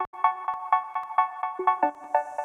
But you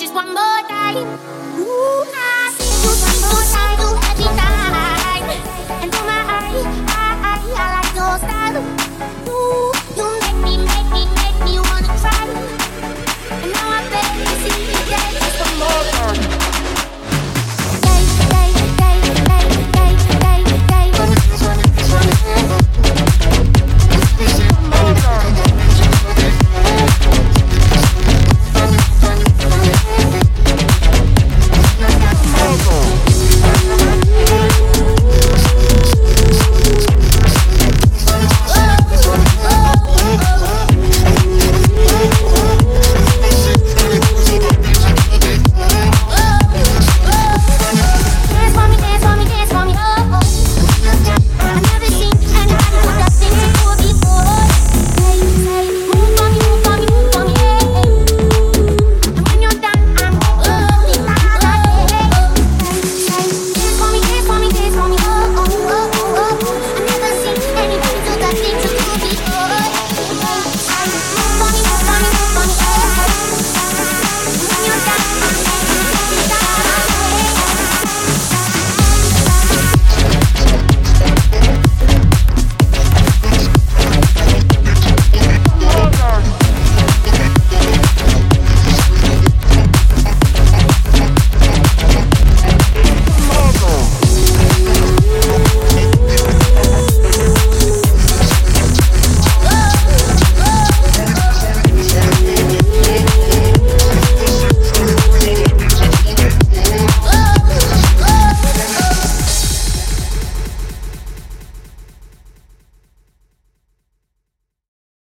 just one more time.